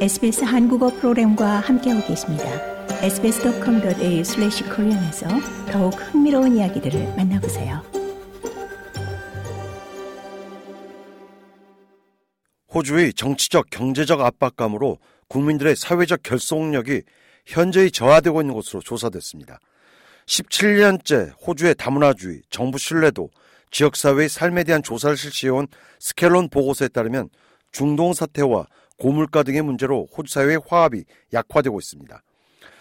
SBS 한국어 프로그램과 함께하고 계십니다. sbs.com.au/korean에서 더욱 흥미로운 이야기들을 만나보세요. 호주의 정치적 경제적 압박감으로 국민들의 사회적 결속력이 현저히 저하되고 있는 것으로 조사됐습니다. 17년째 호주의 다문화주의, 정부 신뢰도, 지역사회의 삶에 대한 조사를 실시해온 스캔론 보고서에 따르면 중동 사태와 고물가 등의 문제로 호주 사회의 화합이 약화되고 있습니다.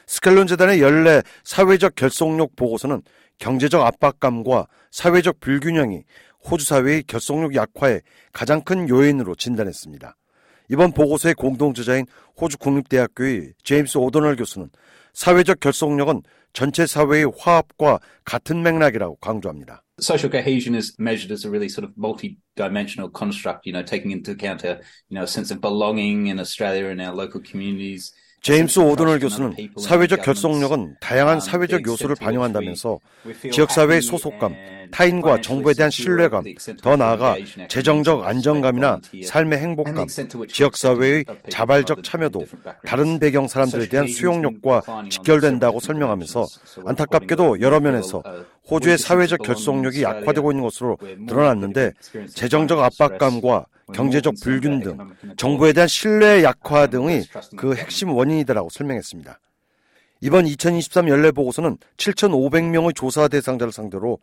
스캔론 재단의 연례 사회적 결속력 보고서는 경제적 압박감과 사회적 불균형이 호주 사회의 결속력 약화의 가장 큰 요인으로 진단했습니다. 이번 보고서의 공동 저자인 호주 국립대학교의 제임스 오더널 교수는 사회적 결속력은 전체 사회의 화합과 같은 맥락이라고 강조합니다. social cohesion is measured as a really sort of multi-dimensional construct, you know, taking into account a, you know, sense of belonging in Australia and our local communities. 제임스 오더널 교수는 사회적 결속력은 다양한 사회적 요소를 반영한다면서 지역사회의 소속감, 타인과 정부에 대한 신뢰감, 더 나아가 재정적 안정감이나 삶의 행복감, 지역사회의 자발적 참여도 다른 배경 사람들에 대한 수용력과 직결된다고 설명하면서 안타깝게도 여러 면에서 호주의 사회적 결속력이 약화되고 있는 것으로 드러났는데 재정적 압박감과 경제적 불균등, 정부에 대한 신뢰 약화 등이 그 핵심 원인이다라고 설명했습니다. 이번 2023 연례 보고서는 7,500명의 조사 대상자를 상대로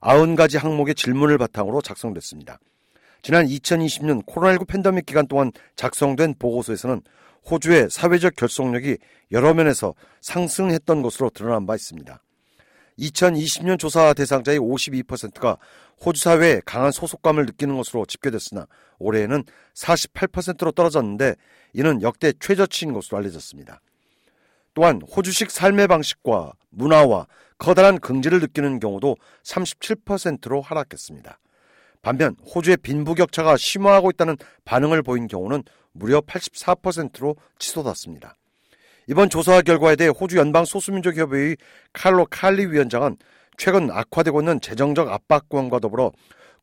90가지 항목의 질문을 바탕으로 작성됐습니다. 지난 2020년 코로나19 팬데믹 기간 동안 작성된 보고서에서는 호주의 사회적 결속력이 여러 면에서 상승했던 것으로 드러난 바 있습니다. 2020년 조사 대상자의 52%가 호주 사회에 강한 소속감을 느끼는 것으로 집계됐으나 올해에는 48%로 떨어졌는데 이는 역대 최저치인 것으로 알려졌습니다. 또한 호주식 삶의 방식과 문화와 커다란 긍지를 느끼는 경우도 37%로 하락했습니다. 반면 호주의 빈부격차가 심화하고 있다는 반응을 보인 경우는 무려 84%로 치솟았습니다. 이번 조사 결과에 대해 호주 연방 소수민족협의회 칼로 칼리 위원장은 최근 악화되고 있는 재정적 압박감과 더불어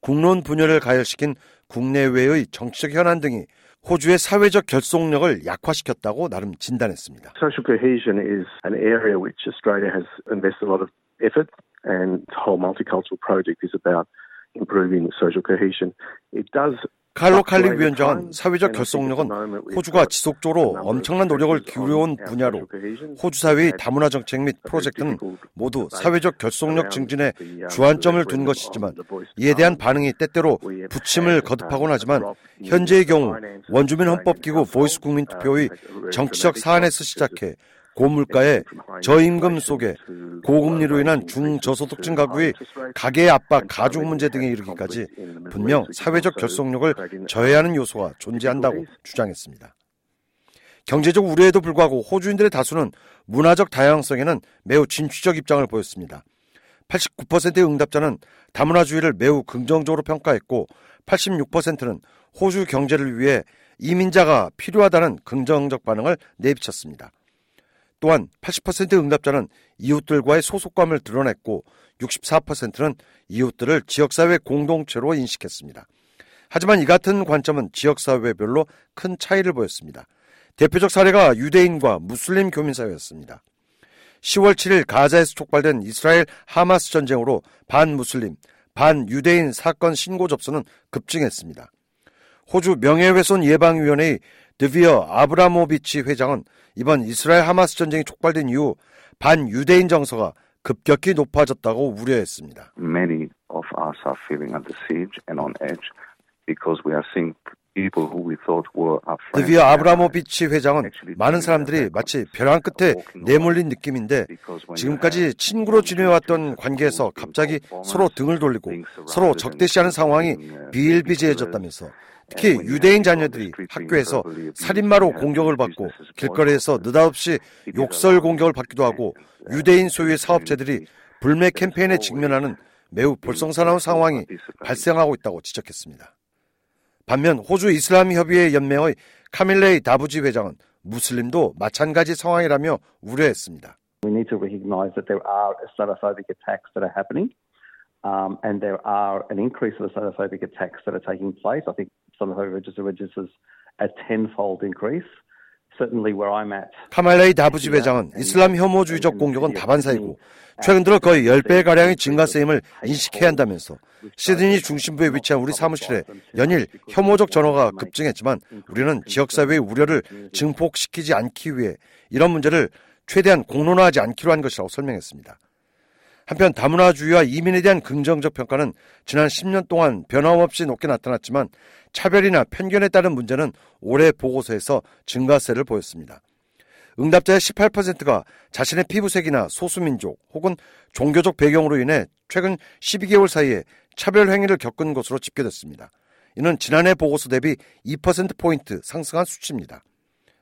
국론 분열을 가열시킨 국내외의 정치적 현안 등이 호주의 사회적 결속력을 약화시켰다고 나름 진단했습니다. 칼로 칼리 위원장은 사회적 결속력은 호주가 지속적으로 엄청난 노력을 기울여온 분야로 호주 사회의 다문화 정책 및 프로젝트는 모두 사회적 결속력 증진에 주안점을 둔 것이지만 이에 대한 반응이 때때로 부침을 거듭하곤 하지만 현재의 경우 원주민 헌법기구 보이스 국민투표의 정치적 사안에서 시작해 고물가에 저임금 속에 고금리로 인한 중저소득층 가구의 가계 압박, 가족 문제 등에 이르기까지 분명 사회적 결속력을 저해하는 요소가 존재한다고 주장했습니다. 경제적 우려에도 불구하고 호주인들의 다수는 문화적 다양성에는 매우 진취적 입장을 보였습니다. 89%의 응답자는 다문화주의를 매우 긍정적으로 평가했고 86%는 호주 경제를 위해 이민자가 필요하다는 긍정적 반응을 내비쳤습니다. 또한 80% 응답자는 이웃들과의 소속감을 드러냈고 64%는 이웃들을 지역사회 공동체로 인식했습니다. 하지만 이 같은 관점은 지역사회별로 큰 차이를 보였습니다. 대표적 사례가 유대인과 무슬림 교민사회였습니다. 10월 7일 가자에서 촉발된 이스라엘 하마스 전쟁으로 반무슬림, 반유대인 사건 신고 접수는 급증했습니다. 호주 명예훼손 예방위원회의 드비어 아브라모비치 회장은 이번 이스라엘 하마스 전쟁이 촉발된 이후 반유대인 정서가 급격히 높아졌다고 우려했습니다. Many of us are feeling under siege and on edge because we are seeing people who we thought were our friends. 드비어 아브라모비치 회장은 많은 사람들이 마치 벼랑 끝에 내몰린 느낌인데 지금까지 친구로 지내왔던 관계에서 갑자기 서로 등을 돌리고 서로 적대시하는 상황이 비일비재해졌다면서 특히 유대인 자녀들이 학교에서 살인마로 공격을 받고 길거리에서 느닷없이 욕설 공격을 받기도 하고 유대인 소유의 사업체들이 불매 캠페인에 직면하는 매우 볼썽사나운 상황이 발생하고 있다고 지적했습니다. 반면 호주 이슬람 협의회 연맹의 카밀레이 다부지 회장은 무슬림도 마찬가지 상황이라며 우려했습니다. Um. 카말레이 다부지 회장은 이슬람 혐오주의적 공격은 다반사이고 최근 들어 거의 10배 가량의 증가세임을 인식해야 한다면서 시드니 중심부에 위치한 우리 사무실에 연일 혐오적 전화가 급증했지만 우리는 지역사회의 우려를 증폭시키지 않기 위해 이런 문제를 최대한 공론화하지 않기로 한 것이라고 설명했습니다. 한편 다문화주의와 이민에 대한 긍정적 평가는 지난 10년 동안 변함없이 높게 나타났지만 차별이나 편견에 따른 문제는 올해 보고서에서 증가세를 보였습니다. 응답자의 18%가 자신의 피부색이나 소수민족 혹은 종교적 배경으로 인해 최근 12개월 사이에 차별 행위를 겪은 것으로 집계됐습니다. 이는 지난해 보고서 대비 2%포인트 상승한 수치입니다.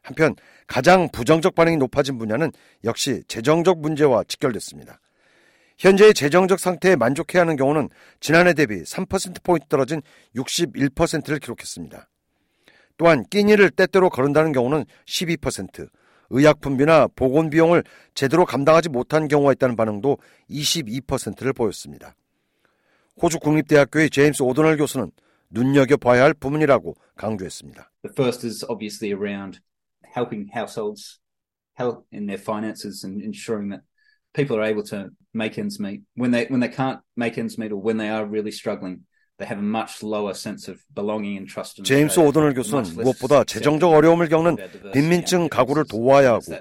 한편 가장 부정적 반응이 높아진 분야는 역시 재정적 문제와 직결됐습니다. 현재의 재정적 상태에 만족해야 하는 경우는 지난해 대비 3%포인트 떨어진 61%를 기록했습니다. 또한 끼니를 때때로 거른다는 경우는 12%, 의약품비나 보건 비용을 제대로 감당하지 못한 경우가 있다는 반응도 22%를 보였습니다. 호주 국립대학교의 제임스 오도널 교수는 눈여겨 봐야 할 부분이라고 강조했습니다. The first is obviously around helping households help in their finances and ensuring that people are able to make ends meet. When they when they can't make ends meet or when they are really struggling, they have a much lower sense of belonging and trust in 제임스. 오도널 교수는 무엇보다 재정적 어려움을 겪는 빈민층 가구를 도와야 하고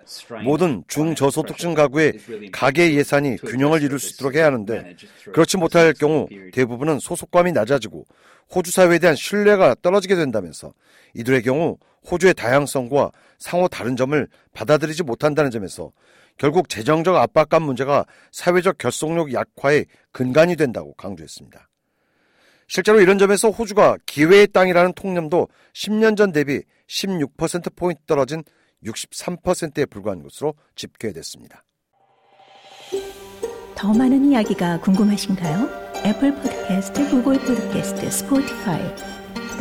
모든 중저소득층 가구의 가계 예산이 균형을 이룰 수 있도록 해야 하는데 그렇지 못할 경우. 대부분은 소속감이 낮아지고 호주 사회에 대한 신뢰가 떨어지게 된다면서 이들의 경우 호주의 다양성과 상호 다른 점을 받아들이지 못한다는 점에서 결국 재정적 압박감 문제가 사회적 결속력 약화의 근간이 된다고 강조했습니다. 실제로 이런 점에서 호주가 기회의 땅이라는 통념도 10년 전 대비 16%포인트 떨어진 63%에 불과한 것으로 집계됐습니다. 더 많은 이야기가 궁금하신가요? 애플 포드캐스트, 구글 포드캐스트, 스포티파이